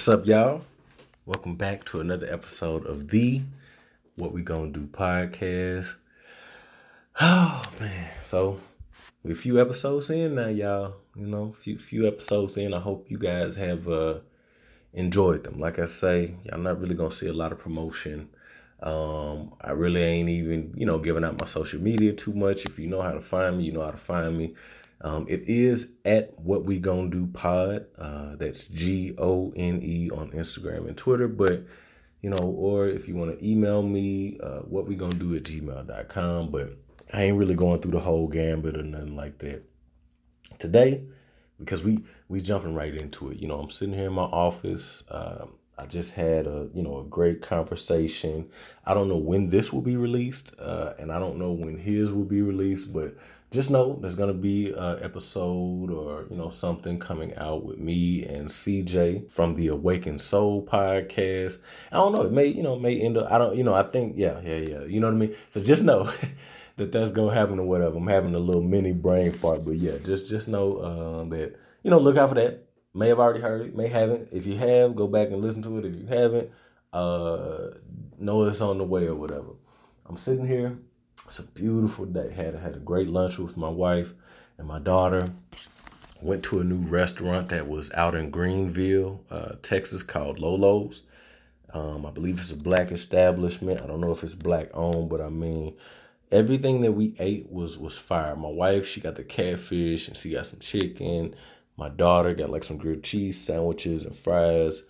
What's up, y'all? Welcome back to another episode of the What We Gonna Do podcast. Oh man, so we're a few episodes in now, y'all. You know, few few episodes in. I hope you guys have uh enjoyed them. Like I say, y'all not really gonna see a lot of promotion. Um, I really ain't even, you know, giving out my social media too much. If you know how to find me, you know how to find me. Um, it is at what we gonna do pod. Uh, that's G O N E on Instagram and Twitter. But you know, or if you want to email me, uh, what we gonna do at gmail.com. But I ain't really going through the whole gambit or nothing like that today because we we jumping right into it. You know, I'm sitting here in my office. Um, I just had a you know a great conversation. I don't know when this will be released, uh, and I don't know when his will be released, but just know there's gonna be an episode or you know something coming out with me and CJ from the Awakened Soul podcast. I don't know. It may you know may end up. I don't you know. I think yeah yeah yeah. You know what I mean. So just know. that that's gonna happen or whatever. I'm having a little mini brain fart, but yeah, just just know uh, that you know look out for that. May have already heard it, may haven't. If you have, go back and listen to it. If you haven't, uh, know it's on the way or whatever. I'm sitting here it's a beautiful day. Had had a great lunch with my wife and my daughter. Went to a new restaurant that was out in Greenville, uh, Texas, called Lolo's. Um, I believe it's a black establishment. I don't know if it's black owned, but I mean, everything that we ate was was fire. My wife, she got the catfish and she got some chicken. My daughter got like some grilled cheese sandwiches and fries.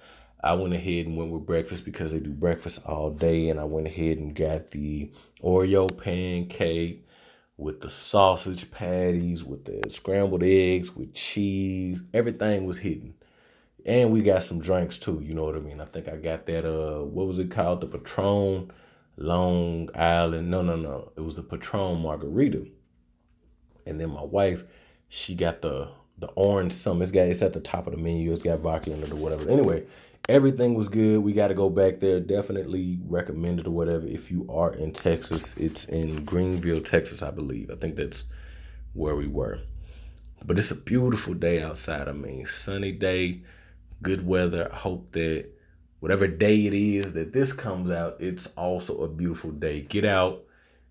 I went ahead and went with breakfast because they do breakfast all day, and I went ahead and got the Oreo pancake with the sausage patties, with the scrambled eggs, with cheese. Everything was hidden. And we got some drinks too, you know what I mean? I think I got that uh what was it called? The Patron Long Island. No, no, no. It was the Patron Margarita. And then my wife, she got the the orange some. It's got it's at the top of the menu. It's got vodka in it or whatever. Anyway, everything was good. We got to go back there. Definitely recommended or whatever. If you are in Texas, it's in Greenville, Texas, I believe. I think that's where we were. But it's a beautiful day outside. I mean, sunny day, good weather. I hope that whatever day it is that this comes out, it's also a beautiful day. Get out,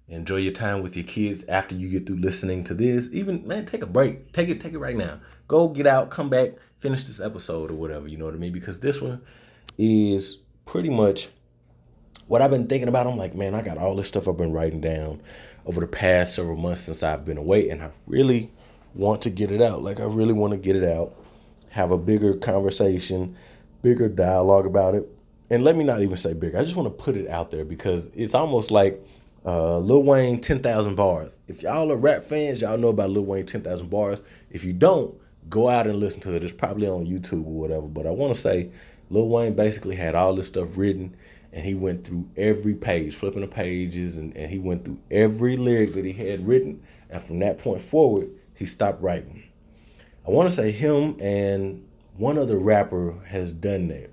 enjoy your time with your kids after you get through listening to this. Even man, take a break. Take it, take it right now. Go get out, come back finish this episode or whatever, you know what I mean? Because this one is pretty much what I've been thinking about. I'm like, man, I got all this stuff I've been writing down over the past several months since I've been away, and I really want to get it out. Like, I really want to get it out, have a bigger conversation, bigger dialogue about it. And let me not even say bigger. I just want to put it out there because it's almost like uh, Lil Wayne 10,000 bars. If y'all are rap fans, y'all know about Lil Wayne 10,000 bars. If you don't, go out and listen to it. It's probably on YouTube or whatever. But I want to say Lil Wayne basically had all this stuff written and he went through every page, flipping the pages, and, and he went through every lyric that he had written. And from that point forward, he stopped writing. I want to say him and one other rapper has done that.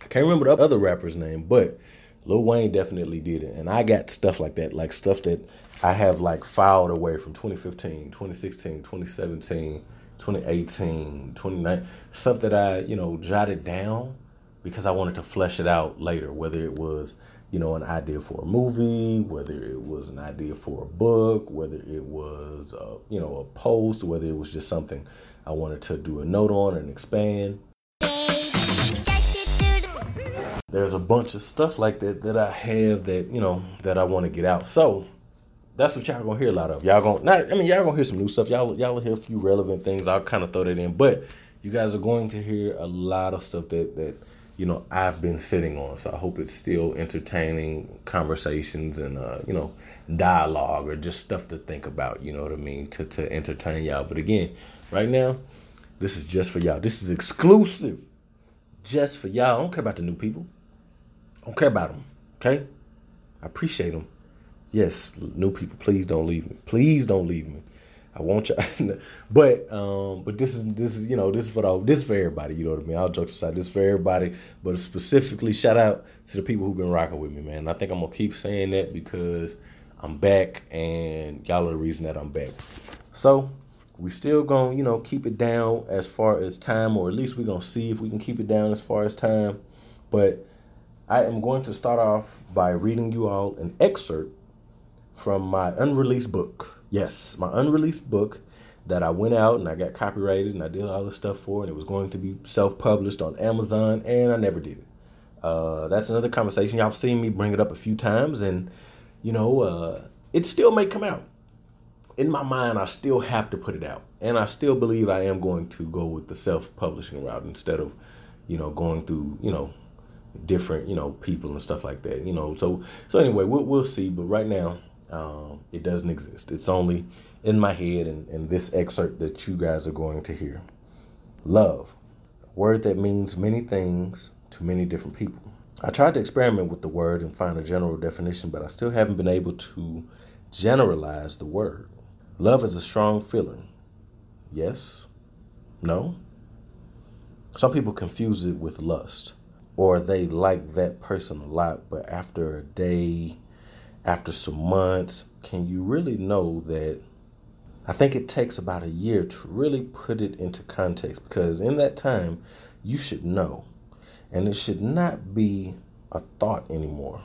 I can't remember the other rapper's name, but Lil Wayne definitely did it. And I got stuff like that, like stuff that I have like filed away from 2015, 2016, 2017, 2018, 29, stuff that I, you know, jotted down because I wanted to flesh it out later, whether it was, you know, an idea for a movie, whether it was an idea for a book, whether it was, a, you know, a post, whether it was just something I wanted to do a note on and expand. There's a bunch of stuff like that that I have that, you know, that I want to get out. So that's what y'all gonna hear a lot of. Y'all gonna not I mean y'all gonna hear some new stuff. Y'all y'all hear a few relevant things. I'll kind of throw that in. But you guys are going to hear a lot of stuff that that you know I've been sitting on. So I hope it's still entertaining conversations and uh, you know, dialogue or just stuff to think about, you know what I mean, to to entertain y'all. But again, right now, this is just for y'all. This is exclusive. Just for y'all. I don't care about the new people. I don't care about them. Okay? I appreciate them yes, new people, please don't leave me. Please don't leave me. I want you, but um, but this is this is you know this is for the, this is for everybody. You know what I mean? All jokes aside, this is for everybody. But specifically, shout out to the people who've been rocking with me, man. I think I'm gonna keep saying that because I'm back, and y'all are the reason that I'm back. So We still gonna, you know, keep it down as far as time, or at least we're gonna see if we can keep it down as far as time. But I am going to start off by reading you all an excerpt from my unreleased book. Yes, my unreleased book that I went out and I got copyrighted and I did all the stuff for, and it was going to be self published on Amazon, and I never did it. Uh, that's another conversation. Y'all have seen me bring it up a few times, and you know, uh, it still may come out. In my mind, I still have to put it out, and I still believe I am going to go with the self publishing route instead of, you know, going through, you know, different, you know, people and stuff like that. You know, so so anyway, we'll we'll see. But right now, um, it doesn't exist. It's only in my head and, and this excerpt that you guys are going to hear. Love, a word that means many things to many different people. I tried to experiment with the word and find a general definition, but I still haven't been able to generalize the word. Love is a strong feeling. Yes? No? Some people confuse it with lust, or they like that person a lot, but after a day, after some months, can you really know that? I think it takes about a year to really put it into context because in that time, you should know. And it should not be a thought anymore.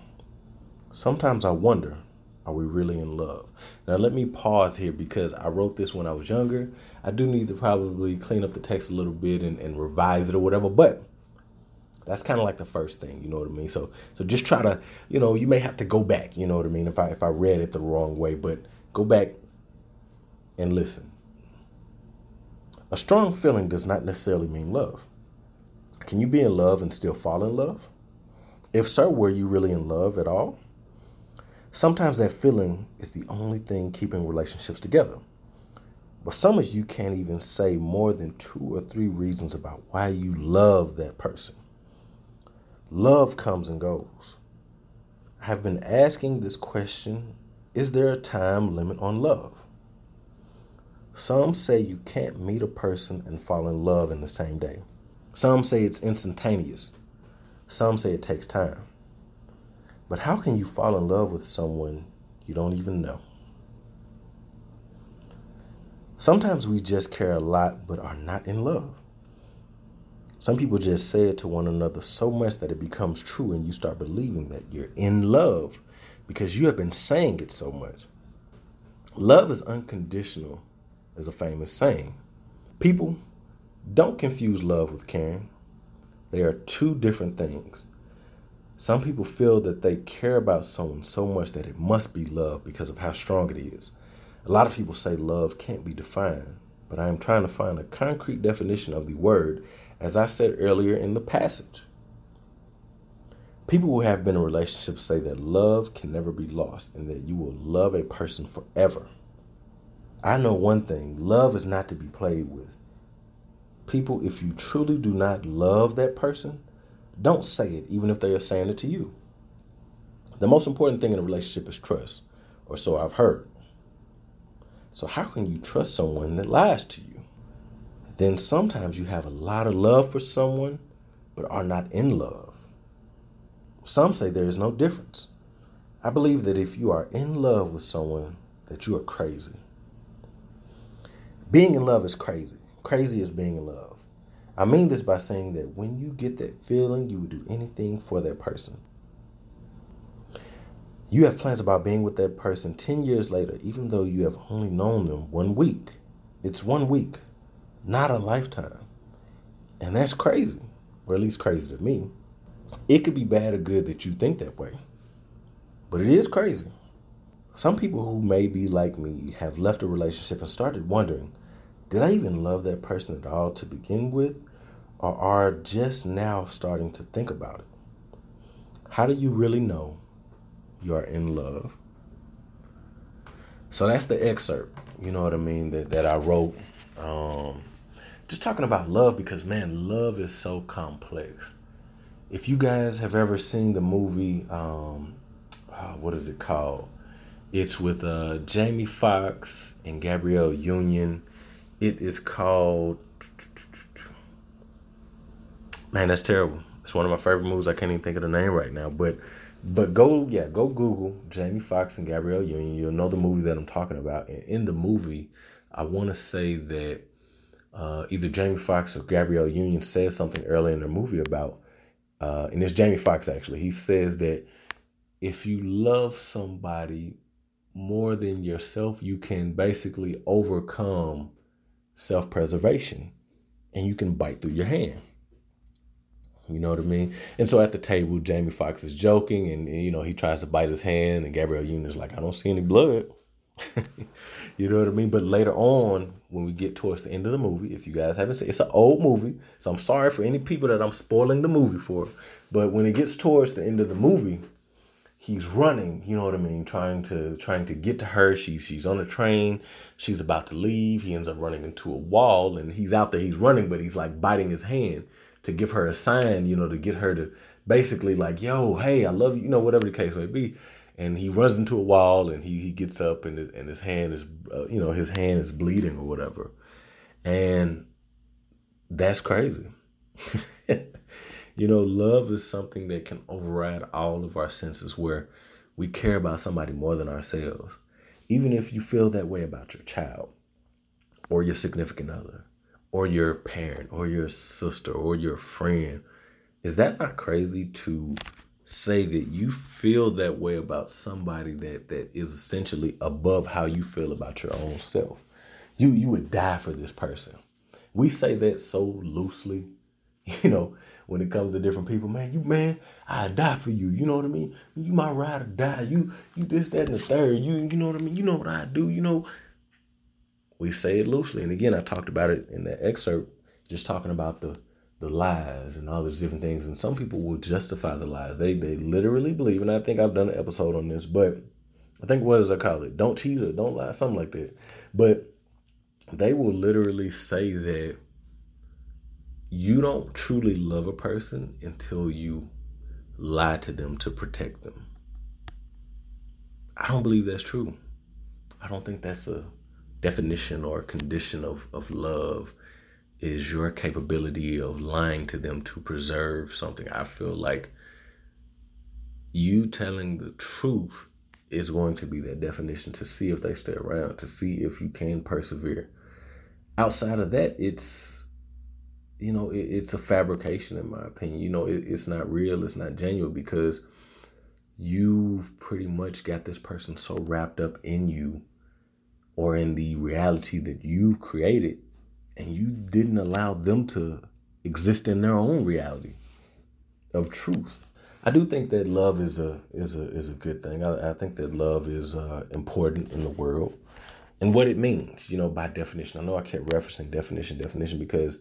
Sometimes I wonder, are we really in love? Now, let me pause here because I wrote this when I was younger. I do need to probably clean up the text a little bit and, and revise it or whatever, but that's kind of like the first thing, you know what I mean? So so just try to, you know, you may have to go back, you know what I mean, if I if I read it the wrong way, but go back and listen. A strong feeling does not necessarily mean love. Can you be in love and still fall in love? If so, were you really in love at all? Sometimes that feeling is the only thing keeping relationships together. But some of you can't even say more than two or three reasons about why you love that person. Love comes and goes. I have been asking this question Is there a time limit on love? Some say you can't meet a person and fall in love in the same day. Some say it's instantaneous. Some say it takes time. But how can you fall in love with someone you don't even know? Sometimes we just care a lot but are not in love. Some people just say it to one another so much that it becomes true and you start believing that you're in love because you have been saying it so much. Love is unconditional, is a famous saying. People don't confuse love with caring. They are two different things. Some people feel that they care about someone so much that it must be love because of how strong it is. A lot of people say love can't be defined, but I am trying to find a concrete definition of the word as I said earlier in the passage. People who have been in relationships say that love can never be lost and that you will love a person forever. I know one thing love is not to be played with. People, if you truly do not love that person, don't say it, even if they are saying it to you. The most important thing in a relationship is trust, or so I've heard. So, how can you trust someone that lies to you? Then sometimes you have a lot of love for someone, but are not in love. Some say there is no difference. I believe that if you are in love with someone, that you are crazy. Being in love is crazy. Crazy is being in love. I mean this by saying that when you get that feeling, you would do anything for that person. You have plans about being with that person 10 years later, even though you have only known them one week. It's one week not a lifetime. And that's crazy, or at least crazy to me. It could be bad or good that you think that way, but it is crazy. Some people who may be like me have left a relationship and started wondering did I even love that person at all to begin with, or are just now starting to think about it? How do you really know you are in love? So that's the excerpt, you know what I mean, that, that I wrote. Um, just talking about love because man, love is so complex. If you guys have ever seen the movie, um, uh, what is it called? It's with uh, Jamie Foxx and Gabrielle Union. It is called. Man, that's terrible. It's one of my favorite movies. I can't even think of the name right now, but but go yeah, go Google Jamie Foxx and Gabrielle Union. You'll know the movie that I'm talking about. And in the movie, I want to say that uh, either Jamie Foxx or Gabrielle Union says something earlier in the movie about, uh, and it's Jamie Foxx actually. He says that if you love somebody more than yourself, you can basically overcome self preservation and you can bite through your hand. You know what I mean? And so at the table, Jamie Foxx is joking and, you know, he tries to bite his hand and Gabrielle Union is like, I don't see any blood. you know what I mean? But later on, when we get towards the end of the movie, if you guys haven't seen it's an old movie, so I'm sorry for any people that I'm spoiling the movie for. But when it gets towards the end of the movie, he's running, you know what I mean, trying to trying to get to her. She's she's on a train, she's about to leave. He ends up running into a wall and he's out there, he's running, but he's like biting his hand to give her a sign, you know, to get her to basically like, yo, hey, I love you, you know, whatever the case may be. And he runs into a wall and he, he gets up and his, and his hand is, uh, you know, his hand is bleeding or whatever. And that's crazy. You know, love is something that can override all of our senses where we care about somebody more than ourselves. Even if you feel that way about your child or your significant other or your parent or your sister or your friend, is that not crazy to say that you feel that way about somebody that that is essentially above how you feel about your own self? You you would die for this person. We say that so loosely, you know, when it comes to different people, man, you man, I die for you. You know what I mean? You my ride or die. You you this, that, and the third. You you know what I mean? You know what I do, you know. We say it loosely. And again, I talked about it in the excerpt, just talking about the the lies and all these different things. And some people will justify the lies. They they literally believe, and I think I've done an episode on this, but I think what does I call it? Don't cheat or don't lie, something like that. But they will literally say that you don't truly love a person until you lie to them to protect them. I don't believe that's true. I don't think that's a definition or condition of, of love is your capability of lying to them to preserve something. I feel like you telling the truth is going to be that definition to see if they stay around, to see if you can persevere. Outside of that, it's you know, it, it's a fabrication in my opinion. You know, it, it's not real, it's not genuine because you've pretty much got this person so wrapped up in you or in the reality that you've created and you didn't allow them to exist in their own reality of truth. I do think that love is a is a is a good thing. I, I think that love is uh, important in the world and what it means, you know, by definition. I know I kept referencing definition, definition because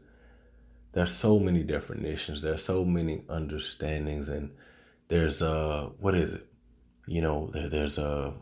there's so many definitions there's so many understandings and there's uh what is it you know there, there's a uh,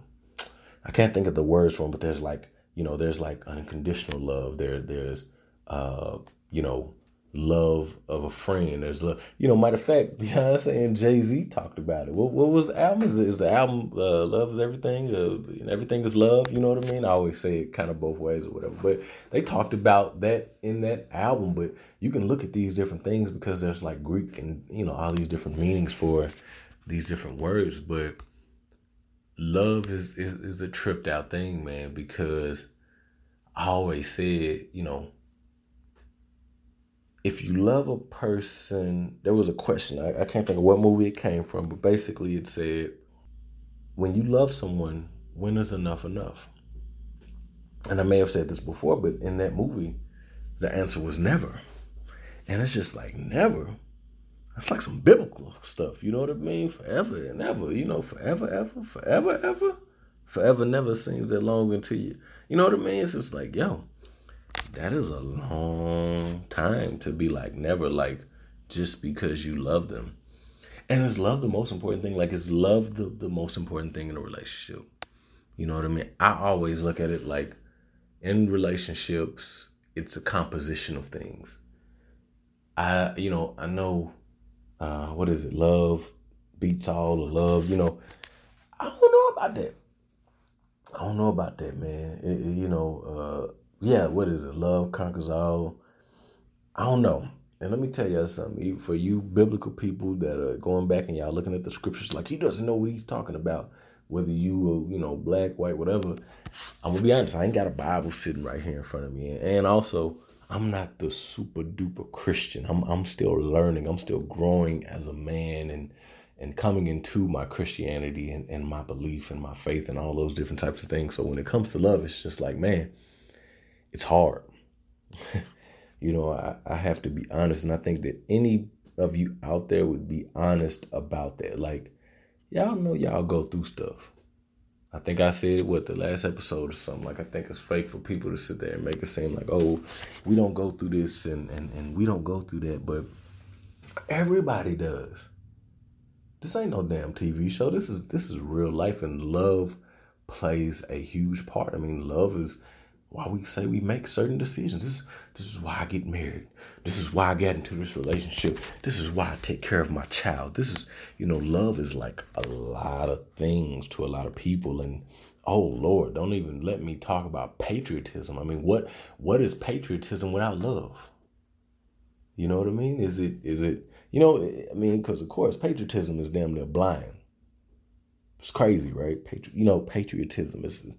i can't think of the words for them but there's like you know there's like unconditional love there there's uh you know love of a friend. There's love, you know. Matter of fact, Beyonce and Jay Z talked about it. What, what was the album? Is, is the album uh, "Love Is Everything"? Uh, everything is love. You know what I mean? I always say it kind of both ways or whatever. But they talked about that in that album. But you can look at these different things because there's like Greek and you know all these different meanings for these different words. But love is is, is a tripped out thing, man. Because I always said, you know if you love a person, there was a question. I, I can't think of what movie it came from, but basically it said, when you love someone, when is enough enough? And I may have said this before, but in that movie, the answer was never. And it's just like never. That's like some biblical stuff. You know what I mean? Forever and ever. You know, forever, ever, forever, ever. Forever never seems that long until you. You know what I mean? It's just like, yo, that is a long time to be like never like just because you love them. And is love the most important thing? Like is love the, the most important thing in a relationship? You know what I mean? I always look at it like in relationships, it's a composition of things. I you know, I know uh what is it, love beats all the love, you know. I don't know about that. I don't know about that, man. It, it, you know, uh yeah, what is it? Love conquers all. I don't know. And let me tell you something. For you biblical people that are going back and y'all looking at the scriptures like he doesn't know what he's talking about. whether you are, you know black, white, whatever. I'm gonna be honest. I ain't got a Bible sitting right here in front of me, and also I'm not the super duper Christian. I'm I'm still learning. I'm still growing as a man and and coming into my Christianity and, and my belief and my faith and all those different types of things. So when it comes to love, it's just like, man, it's hard. you know, I, I have to be honest. And I think that any of you out there would be honest about that. Like, y'all know y'all go through stuff. I think I said what the last episode or something. Like I think it's fake for people to sit there and make it seem like, oh, we don't go through this and, and, and we don't go through that, but everybody does. This ain't no damn TV show. This is this is real life and love plays a huge part. I mean, love is why we say we make certain decisions. This, this is why I get married. This is why I get into this relationship. This is why I take care of my child. This is, you know, love is like a lot of things to a lot of people. And oh Lord, don't even let me talk about patriotism. I mean, what what is patriotism without love? You know what I mean? Is it is it you know, I mean, because of course patriotism is damn near blind. It's crazy, right? Patri- you know, patriotism is, is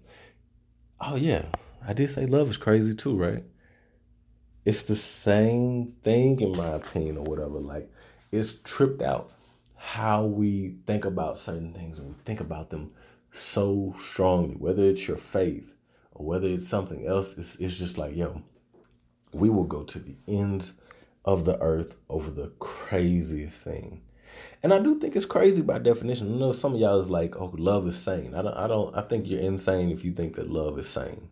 oh yeah, I did say love is crazy too, right? It's the same thing in my opinion or whatever. Like it's tripped out how we think about certain things and we think about them so strongly, whether it's your faith or whether it's something else, it's, it's just like, yo, we will go to the ends of the earth over the craziest thing. And I do think it's crazy by definition. I know some of y'all is like, oh, love is sane. I don't I don't I think you're insane if you think that love is sane.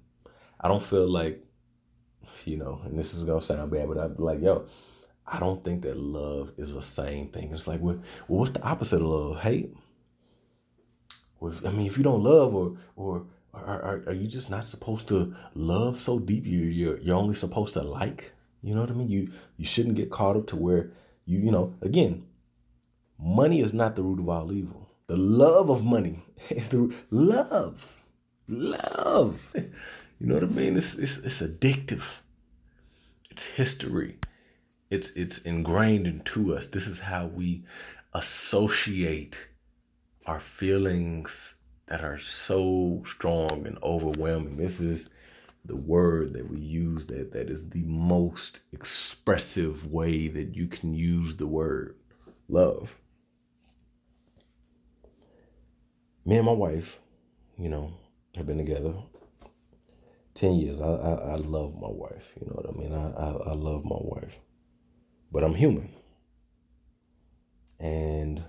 I don't feel like, you know, and this is gonna sound bad, but I'm like, yo, I don't think that love is a sane thing. It's like, well, what's the opposite of love? Hate. Well, I mean, if you don't love, or or are, are, are you just not supposed to love so deep? You you're you're only supposed to like. You know what I mean? You you shouldn't get caught up to where you you know again. Money is not the root of all evil. The love of money is the love, love. You know what I mean? It's it's it's addictive. It's history. It's it's ingrained into us. This is how we associate our feelings that are so strong and overwhelming. This is the word that we use that that is the most expressive way that you can use the word love. Me and my wife, you know, have been together 10 years. I, I, I love my wife. You know what I mean? I, I, I love my wife. But I'm human. And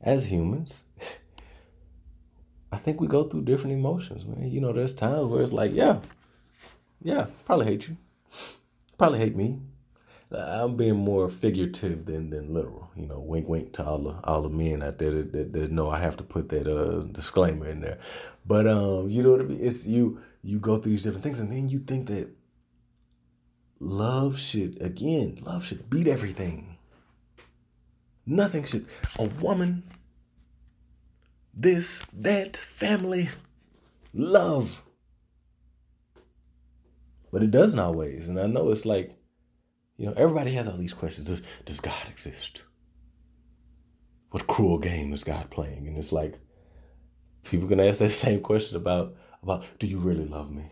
as humans, I think we go through different emotions, man. You know, there's times where it's like, yeah, yeah, probably hate you. Probably hate me. I'm being more figurative than than literal. You know, wink, wink to all the all the men out there that, that, that know I have to put that uh disclaimer in there. But um, you know what I mean? It's you you go through these different things, and then you think that love should again, love should beat everything. Nothing should a woman, this, that, family, love. But it doesn't always. And I know it's like you know, everybody has all these questions. Does, does God exist? What cruel game is God playing? And it's like people can ask that same question about about do you really love me?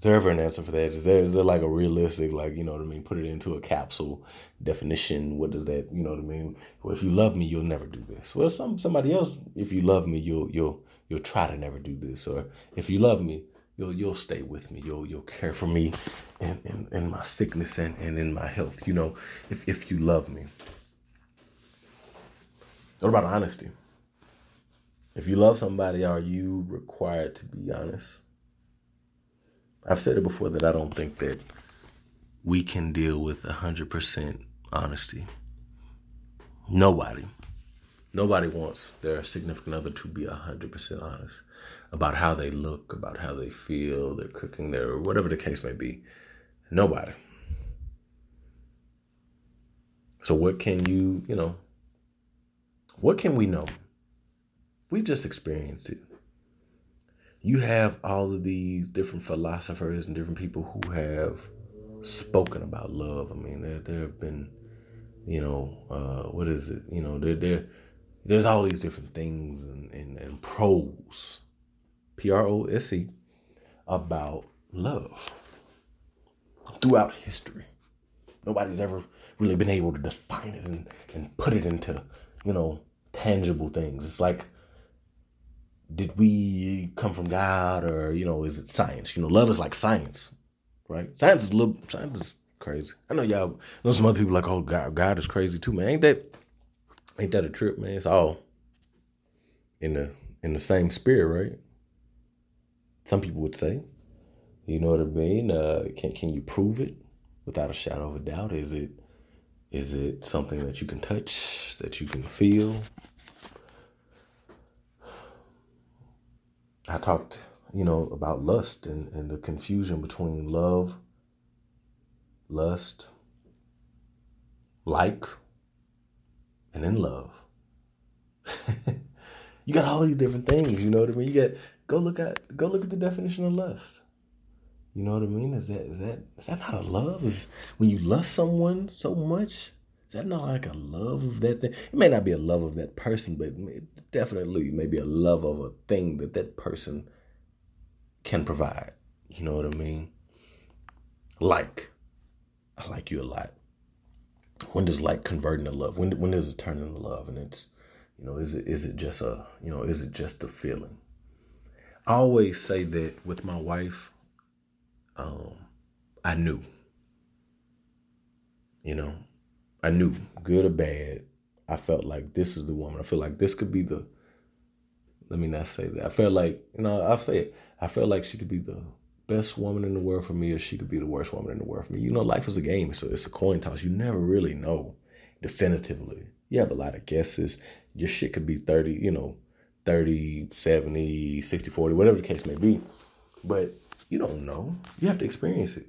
Is there ever an answer for that? Is there is there like a realistic, like, you know what I mean, put it into a capsule definition? What does that, you know what I mean? Well, if you love me, you'll never do this. Well, some somebody else, if you love me, you'll you'll you'll try to never do this. Or if you love me, you'll you'll stay with me. You'll you'll care for me in, in, in my sickness and, and in my health, you know, if if you love me. What about honesty? If you love somebody, are you required to be honest? I've said it before that I don't think that we can deal with 100% honesty. Nobody. Nobody wants their significant other to be 100% honest about how they look, about how they feel, their cooking, their whatever the case may be. Nobody. So, what can you, you know, what can we know? We just experienced it. You have all of these different philosophers and different people who have spoken about love. I mean, there there have been, you know, uh, what is it? You know, there there there's all these different things and, and, and pros, P R O S E, about love throughout history. Nobody's ever really been able to define it and, and put it into, you know, tangible things. It's like, did we come from God or, you know, is it science? You know, love is like science, right? Science is little, science is crazy. I know y'all know some other people like, oh, God, God is crazy too, man. Ain't that, ain't that a trip, man? It's all in the, in the same spirit, right? Some people would say, you know what I mean? Uh, can, can you prove it without a shadow of a doubt? Is it, is it something that you can touch, that you can feel? I talked, you know, about lust and, and the confusion between love, lust, like, and in love. you got all these different things, you know what I mean? You got go look at go look at the definition of lust. You know what I mean? Is that is that is that not a love? Is when you love someone so much? Is that not like a love of that thing? It may not be a love of that person, but it definitely may be a love of a thing that that person can provide. You know what I mean? Like, I like you a lot. When does like convert into love? When when does it turn into love? And it's, you know, is it is it just a you know is it just a feeling? I always say that with my wife. Um, I knew. You know, I knew, good or bad, I felt like this is the woman. I feel like this could be the. Let me not say that. I felt like you know. I'll say it. I felt like she could be the best woman in the world for me, or she could be the worst woman in the world for me. You know, life is a game, so it's a coin toss. You never really know definitively. You have a lot of guesses. Your shit could be 30, you know, 30, 70, 60, 40, whatever the case may be. But you don't know. You have to experience it.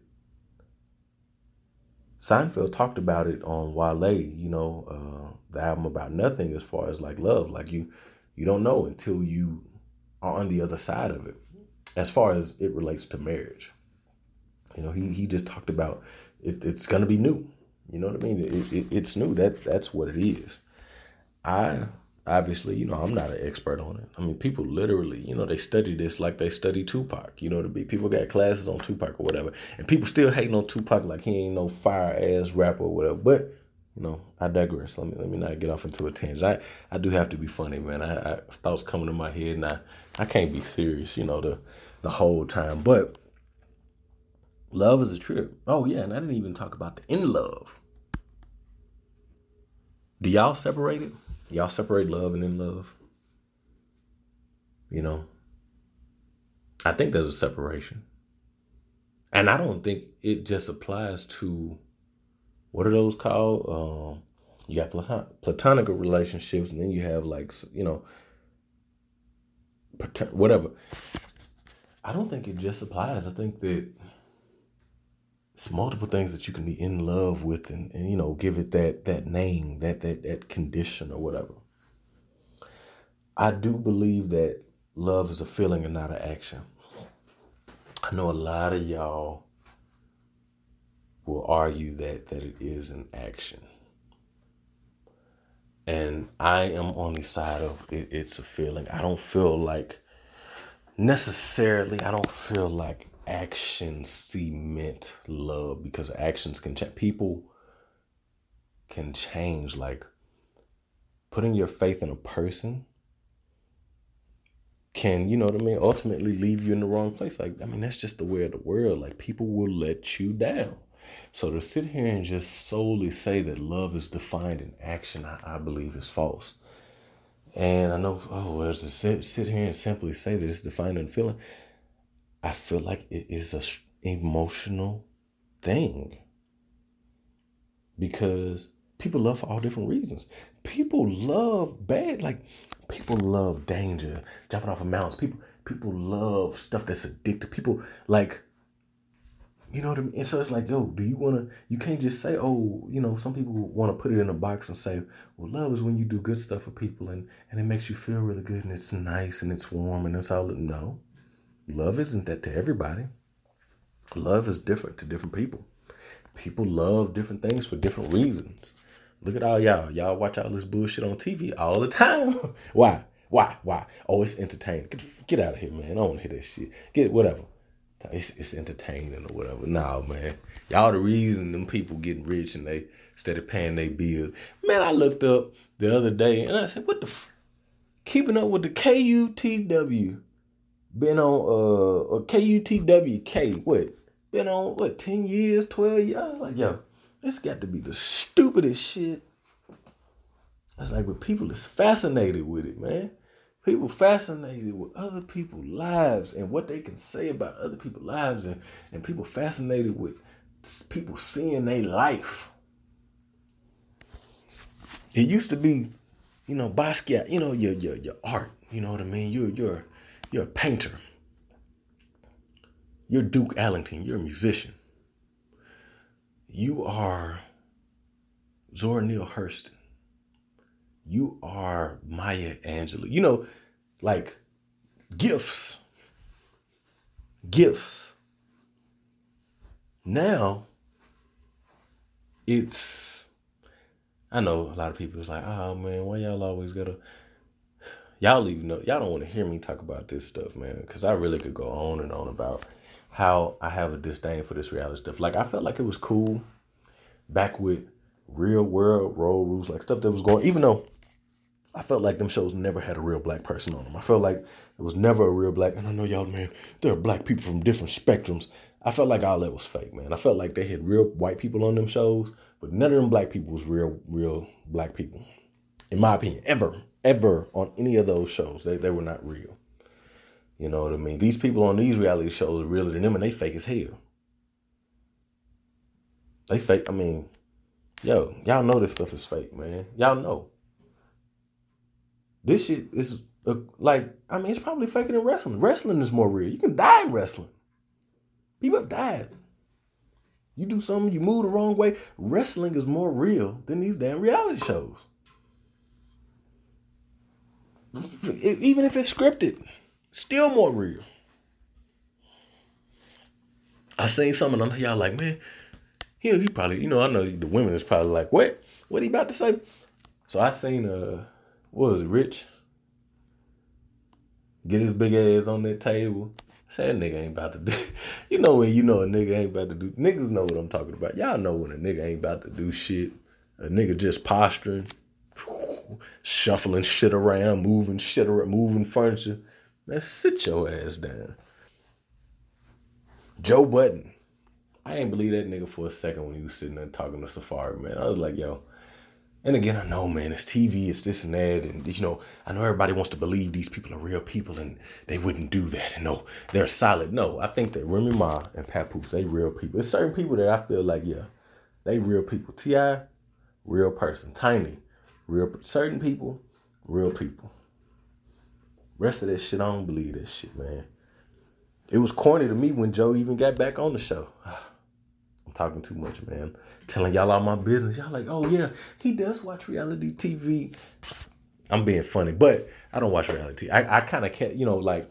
Seinfeld talked about it on Wale, you know, uh, the album about nothing as far as like love. Like you you don't know until you are on the other side of it. As far as it relates to marriage. You know, he he just talked about it, it's gonna be new. You know what I mean? It, it, it's new. That that's what it is. I obviously, you know, I'm not an expert on it. I mean, people literally, you know, they study this like they study Tupac. You know, to be people got classes on Tupac or whatever, and people still hating on Tupac like he ain't no fire ass rapper or whatever. But you know, I digress. Let me let me not get off into a tangent. I, I do have to be funny, man. I, I thoughts coming to my head, and I, I can't be serious, you know, the the whole time. But love is a trip. Oh yeah, and I didn't even talk about the in love. Do y'all separate it? Y'all separate love and then love. You know, I think there's a separation. And I don't think it just applies to what are those called? Um, you got platon- platonic relationships, and then you have like you know, whatever. I don't think it just applies. I think that it's multiple things that you can be in love with and, and you know give it that that name that that that condition or whatever. I do believe that love is a feeling and not an action. I know a lot of y'all will argue that that it is an action. And i am on the side of it, it's a feeling. I don't feel like necessarily i don't feel like actions cement love because actions can change. People can change. Like putting your faith in a person can, you know what I mean, ultimately leave you in the wrong place. Like, I mean, that's just the way of the world. Like, people will let you down. So to sit here and just solely say that love is defined in action, I, I believe is false. And I know, oh, well, to sit, sit here and simply say that it's defined in feeling. I feel like it is a emotional thing because people love for all different reasons. People love bad, like people love danger, jumping off of mountains. People people love stuff that's addictive. People like you know what I mean? And so it's like, yo, do you want to? You can't just say, oh, you know, some people want to put it in a box and say, well, love is when you do good stuff for people and and it makes you feel really good and it's nice and it's warm and it's all. No, Love isn't that to everybody. Love is different to different people. People love different things for different reasons. Look at all y'all. Y'all watch all this bullshit on TV all the time. Why? Why? Why? Oh, it's entertaining. Get, get out of here, man. I don't want to hear that shit. Get whatever. It's, it's entertaining or whatever. Nah, man. Y'all the reason them people getting rich and they instead of paying their bills. Man, I looked up the other day and I said, what the f-? Keeping up with the KUTW. Been on uh or KUTWK. What? Been on what 10 years, 12 years? Like, yo, this got to be the stupidest shit. It's like, but people is fascinated with it, man. People fascinated with other people's lives and what they can say about other people's lives, and, and people fascinated with people seeing their life. It used to be, you know, Basquiat, you know, your your your art. You know what I mean? You're you're you're a painter. You're Duke Ellington. You're a musician. You are Zora Neale Hurston. You are Maya Angelou. You know, like gifts. Gifts. Now, it's, I know a lot of people is like, oh man, why y'all always gotta, y'all even know, y'all don't want to hear me talk about this stuff, man, because I really could go on and on about how I have a disdain for this reality stuff. Like I felt like it was cool back with real world road rules, like stuff that was going. Even though I felt like them shows never had a real black person on them. I felt like it was never a real black. And I know y'all, man, there are black people from different spectrums. I felt like all that was fake, man. I felt like they had real white people on them shows, but none of them black people was real, real black people. In my opinion, ever, ever on any of those shows, they, they were not real. You know what I mean? These people on these reality shows are realer than them and they fake as hell. They fake, I mean, yo, y'all know this stuff is fake, man. Y'all know. This shit is uh, like, I mean, it's probably faker than wrestling. Wrestling is more real. You can die in wrestling. People have died. You do something, you move the wrong way. Wrestling is more real than these damn reality shows. Even if it's scripted still more real. I seen some of them, y'all like, man, he, he probably, you know, I know the women is probably like, what? What he about to say? So I seen, uh, what was it, Rich? Get his big ass on that table. Say nigga ain't about to do. You know when you know a nigga ain't about to do. Niggas know what I'm talking about. Y'all know when a nigga ain't about to do shit. A nigga just posturing, shuffling shit around, moving shit around, moving furniture. Man, sit your ass down. Joe Budden. I ain't believe that nigga for a second when he was sitting there talking to Safari, man. I was like, yo. And again, I know, man, it's TV, it's this and that. And, you know, I know everybody wants to believe these people are real people and they wouldn't do that. And no, they're solid. No, I think that Remy Ma and Papoose, they real people. It's certain people that I feel like, yeah, they real people. T.I., real person. Tiny, real Certain people, real people. Rest of that shit, I don't believe that shit, man. It was corny to me when Joe even got back on the show. I'm talking too much, man. Telling y'all all my business. Y'all like, oh yeah, he does watch reality TV. I'm being funny, but I don't watch reality. I, I kind of can't, you know, like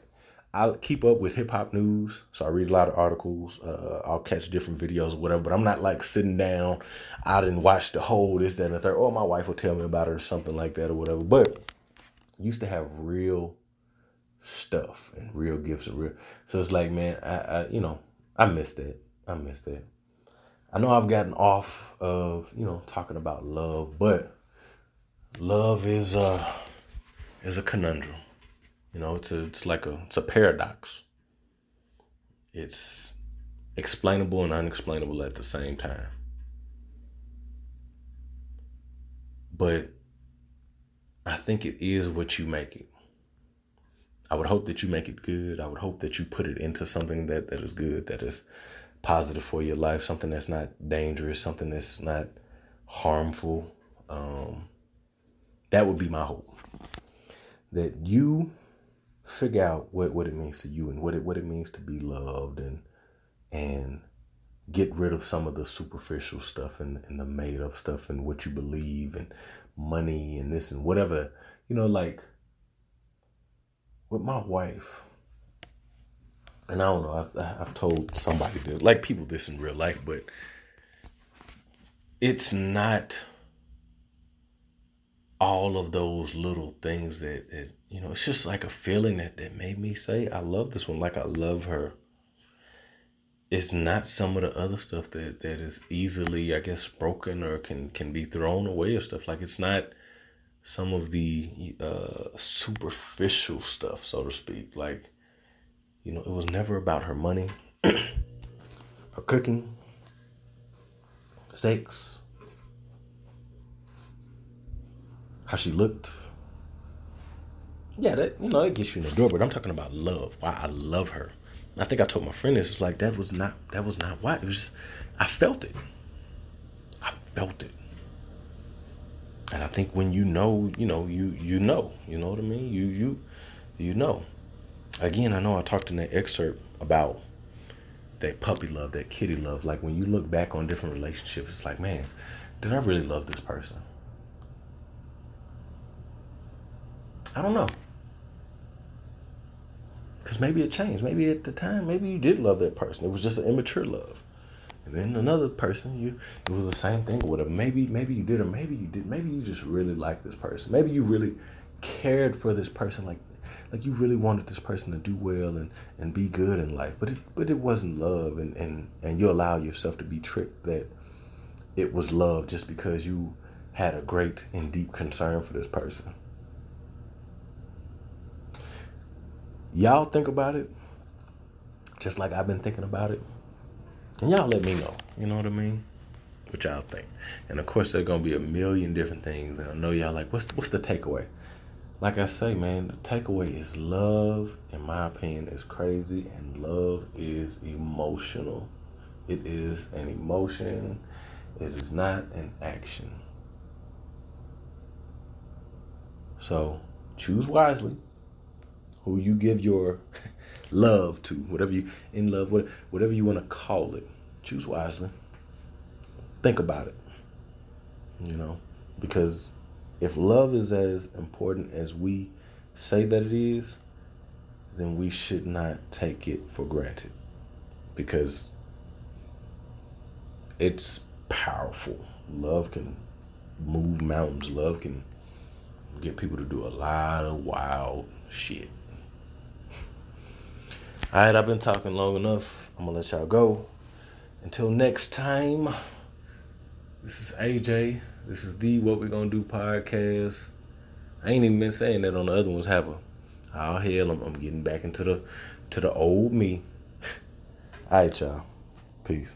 I keep up with hip hop news, so I read a lot of articles. Uh, I'll catch different videos or whatever, but I'm not like sitting down. I didn't watch the whole this, that, and the third. Or my wife will tell me about it or something like that or whatever. But used to have real stuff and real gifts and real. So it's like, man, I, I you know, I missed that. I missed that. I know I've gotten off of you know talking about love, but love is a is a conundrum. You know, it's a it's like a it's a paradox. It's explainable and unexplainable at the same time. But I think it is what you make it. I would hope that you make it good. I would hope that you put it into something that, that is good, that is positive for your life, something that's not dangerous, something that's not harmful. Um, that would be my hope. That you figure out what, what it means to you and what it what it means to be loved and and get rid of some of the superficial stuff and, and the made up stuff and what you believe and money and this and whatever. You know, like with my wife, and I don't know, I've, I've told somebody this, like people this in real life, but it's not all of those little things that, that you know, it's just like a feeling that, that made me say, I love this one, like I love her. It's not some of the other stuff that, that is easily, I guess, broken or can, can be thrown away or stuff. Like it's not some of the uh, superficial stuff, so to speak. Like, you know, it was never about her money, her cooking, sex, how she looked. Yeah, that you know, that gets you in the door, but I'm talking about love. Why I love her. I think I told my friend this. It's like that was not that was not why. It was just I felt it. I felt it. And I think when you know, you know, you you know, you know what I mean. You you you know. Again, I know I talked in that excerpt about that puppy love, that kitty love. Like when you look back on different relationships, it's like, man, did I really love this person? I don't know. Because maybe it changed. Maybe at the time, maybe you did love that person. It was just an immature love. And then another person, you it was the same thing with whatever. Maybe maybe you did, or maybe you did. Maybe you just really liked this person. Maybe you really cared for this person, like like you really wanted this person to do well and and be good in life. But it but it wasn't love, and and and you allow yourself to be tricked that it was love just because you had a great and deep concern for this person. Y'all think about it just like I've been thinking about it. And y'all let me know. You know what I mean? What y'all think. And of course there's gonna be a million different things. And I know y'all like, what's what's the takeaway? Like I say, man, the takeaway is love, in my opinion, is crazy and love is emotional. It is an emotion. It is not an action. So choose wisely who you give your love to, whatever you in love, whatever you want to call it. Choose wisely. Think about it. You know, because if love is as important as we say that it is, then we should not take it for granted because it's powerful. Love can move mountains. Love can get people to do a lot of wild shit. All right, I've been talking long enough. I'm gonna let y'all go. Until next time, this is AJ. This is the What We Gonna Do podcast. I ain't even been saying that on the other ones, have a. Oh hell, I'm, I'm getting back into the to the old me. All right, y'all. Peace.